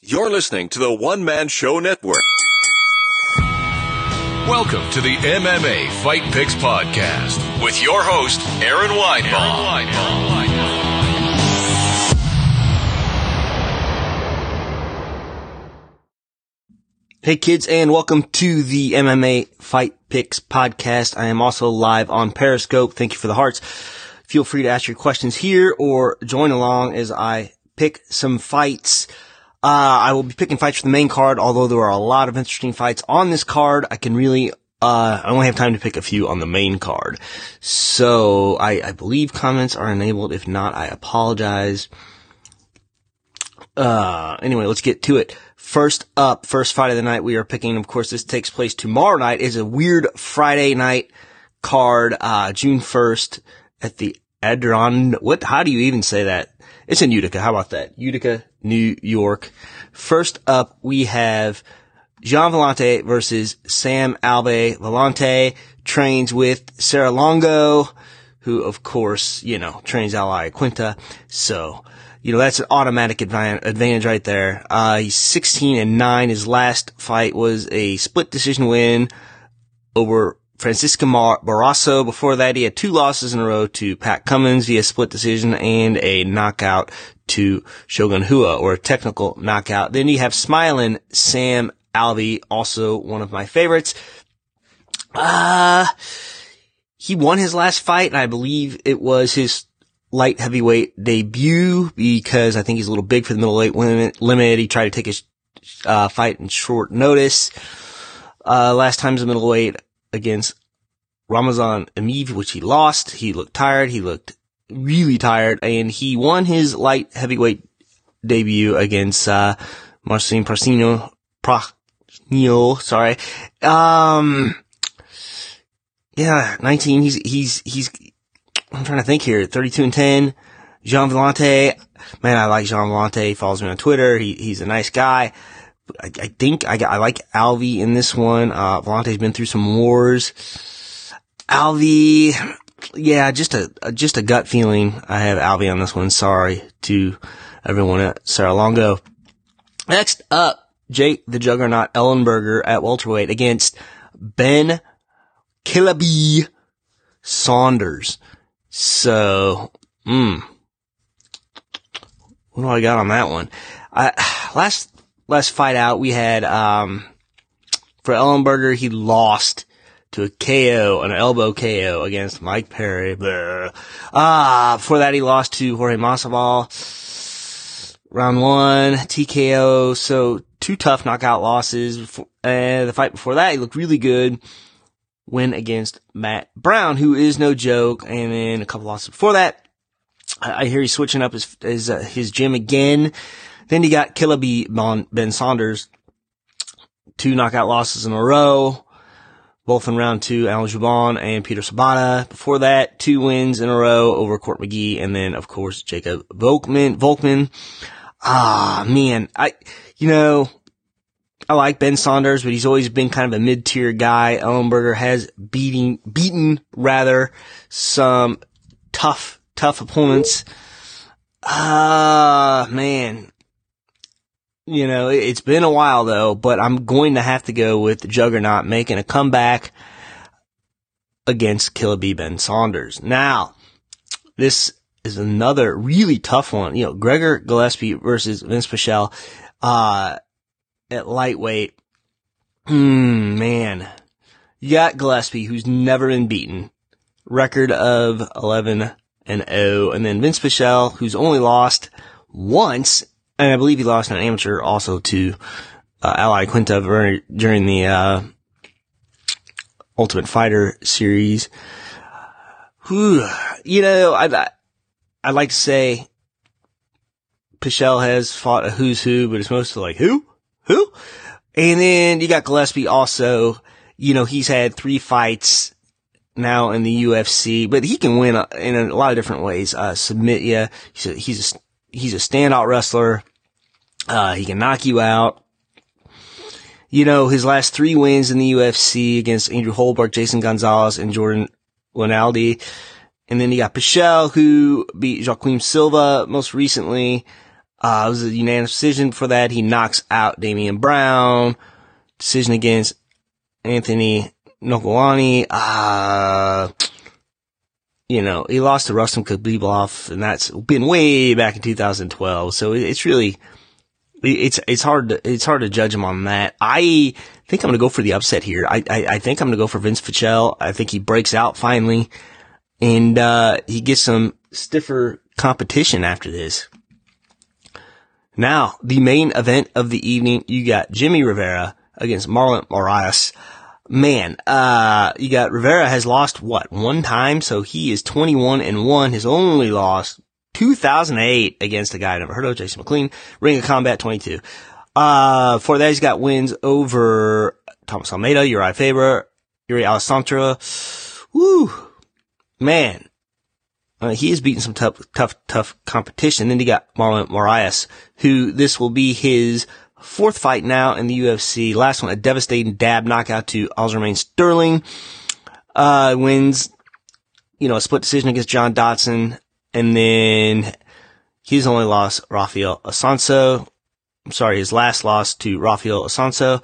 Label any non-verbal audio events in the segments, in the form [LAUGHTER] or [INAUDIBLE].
You're listening to the One Man Show Network. Welcome to the MMA Fight Picks Podcast with your host, Aaron Weinbaum. Hey kids and welcome to the MMA Fight Picks podcast. I am also live on Periscope. Thank you for the hearts. Feel free to ask your questions here or join along as I pick some fights. Uh, I will be picking fights for the main card, although there are a lot of interesting fights on this card. I can really, uh, I only have time to pick a few on the main card. So I, I believe comments are enabled. If not, I apologize. Uh, anyway, let's get to it. First up, first fight of the night we are picking, of course, this takes place tomorrow night, is a weird Friday night card, uh, June 1st at the Adron, what, how do you even say that? It's in Utica. How about that? Utica, New York. First up, we have Gian Villante versus Sam Alvey. Villante trains with Serra-Longo, who of course, you know, trains Al Iaquinta. So, you know, that's an automatic advantage right there. Uh, he's 16 and 9. His last fight was a split decision win over Francisco Barroso. Before that, he had two losses in a row to Pat Cummins via split decision and a knockout to Shogun Rua or a technical knockout. Then you have smiling Sam Alvey, also one of my favorites. Uh, he won his last fight and I believe it was his light heavyweight debut because I think he's a little big for the middleweight limit. limit. He tried to take his uh, fight in short notice. Uh, last time's a middleweight against Ramazan Emeev, which he lost. He looked tired. He looked really tired and he won his light heavyweight debut against, uh, Marcin Prasino, Prasnio, sorry. Um, yeah, 19, he's, he's, he's, I'm trying to think here, 32 and 10. Gian Villante, man, I like Gian Villante. He follows me on Twitter. He, he's a nice guy. I, I think I, I like Alvey in this one. Uh, Villante's been through some wars. Alvey, yeah, just a, just a gut feeling. I have Alvey on this one. Sorry to everyone at Serra-Longo. Next up, Jake the Juggernaut Ellenberger at welterweight against Ben Killa B Saunders. So, hmm. What do I got on that one? I, [SIGHS] last, last fight out, we had, um, for Ellenberger, he lost to a KO, an elbow KO against Mike Perry. Ah, before that he lost to Jorge Masvidal. Round one, TKO. So two tough knockout losses. And the fight before that, he looked really good. Win against Matt Brown, who is no joke. And then a couple losses before that. I, hear he's switching up his, his, uh, his gym again. Then you got Killa B Ben Saunders. Two knockout losses in a row both in round two, Alan Jouban and Peter Sobotta. Before that, two wins in a row over Court McGee, and then, of course, Jacob Volkmann, Volkmann. Ah, man, I, you know, I like Ben Saunders, but he's always been kind of a mid-tier guy. Ellenberger has beating, beaten, rather, some tough, tough opponents. Ah, man, you know, it's been a while though, but I'm going to have to go with Juggernaut making a comeback against Killa B Ben Saunders. Now, this is another really tough one. You know, Gregor Gillespie versus Vince Pichel, uh, at lightweight. Hmm, man. You got Gillespie, who's never been beaten. Record of 11 and 0. And then Vince Pichel, who's only lost once and I believe he lost an amateur also to uh, Al Iaquinta during the uh, Ultimate Fighter series. Whew. You know, I I'd like to say Pichel has fought a who's who, but it's mostly like who, who, and then you got Gillespie also. You know, he's had three fights now in the UFC, but he can win in a lot of different ways. Uh, submit you. He's a, he's a, he's a standout wrestler. Uh, he can knock you out. You know, his last three wins in the UFC against Andrew Holbrook, Jason Gonzalez, and Jordan Rinaldi. And then you got Pichel, who beat Joaquim Silva most recently. Uh, it was a unanimous decision for that. He knocks out Damien Brown. Decision against Anthony Njokuani. Uh, you know, he lost to Rustam Khabibulov, and that's been way back in 2012. So it's really, it's it's hard to it's hard to judge him on that. I think I'm going to go for the upset here. I, I, I think I'm going to go for Vince Pichel. I think he breaks out finally, and uh, he gets some stiffer competition after this. Now, the main event of the evening, you got Jimmie Rivera against Marlon Moraes. Man, uh, you got Rivera has lost what one time, so he is 21 and one. His only loss 2008 against a guy I never heard of, Jason McLean. Ring of Combat 22. Uh, for that, he's got wins over Thomas Almeida, Uri Faber, Yuri Alessandra. Woo! Man. Uh, he has beaten some tough, tough, tough competition. Then he got Marlon Moraes, who this will be his fourth fight now in the UFC. Last one, a devastating dab knockout to Aljamain Sterling. Uh, wins, you know, a split decision against John Dodson. And then his only loss, Rafael Assunção. I'm sorry, his last loss to Rafael. But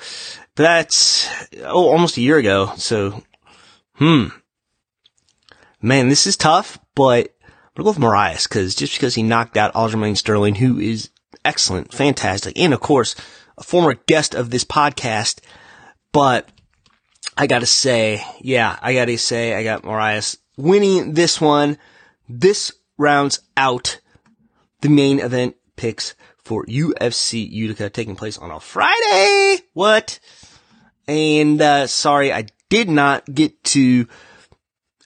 that's, oh, almost a year ago. So, hmm. Man, this is tough, but I'm gonna go with Moraes, cause just because he knocked out Aljamain Sterling, who is excellent, fantastic, and of course, a former guest of this podcast, but I gotta say, yeah, I gotta say, I got Moraes winning this one. This rounds out the main event picks for UFC Utica taking place on a Friday. What? And, uh, sorry, I did not get to,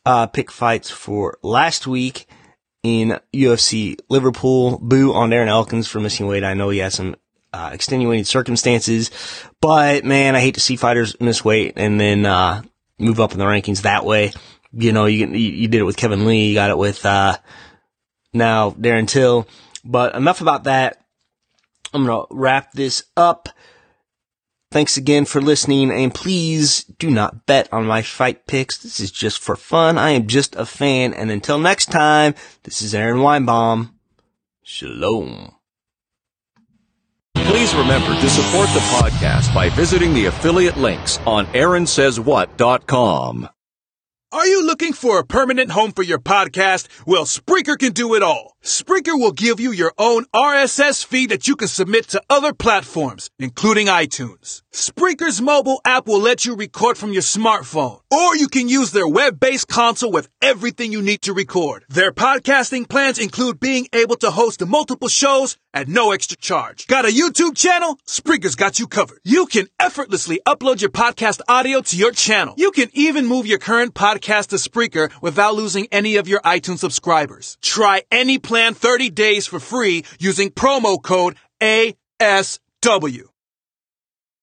uh, pick fights for last week in UFC Liverpool. Boo on Darren Elkins for missing weight. I know he had some, uh, extenuating circumstances, but man, I hate to see fighters miss weight and then, uh, move up in the rankings that way. You know, you, you did it with Kevin Lee, you got it with, uh, now Darren Till. But enough about that. I'm to wrap this up. Thanks again for listening and please do not bet on my fight picks. This is just for fun. I am just a fan. And until next time, this is Aaron Weinbaum. Shalom. Please remember to support the podcast by visiting the affiliate links on aaronsayswhat.com. Are you looking for a permanent home for your podcast? Well, Spreaker can do it all. Spreaker will give you your own RSS feed that you can submit to other platforms, including iTunes. Spreaker's mobile app will let you record from your smartphone, or you can use their web-based console with everything you need to record. Their podcasting plans include being able to host multiple shows at no extra charge. Got a YouTube channel? Spreaker's got you covered. You can effortlessly upload your podcast audio to your channel. You can even move your current podcast to Spreaker without losing any of your iTunes subscribers. Try any plan 30 days for free using promo code ASW.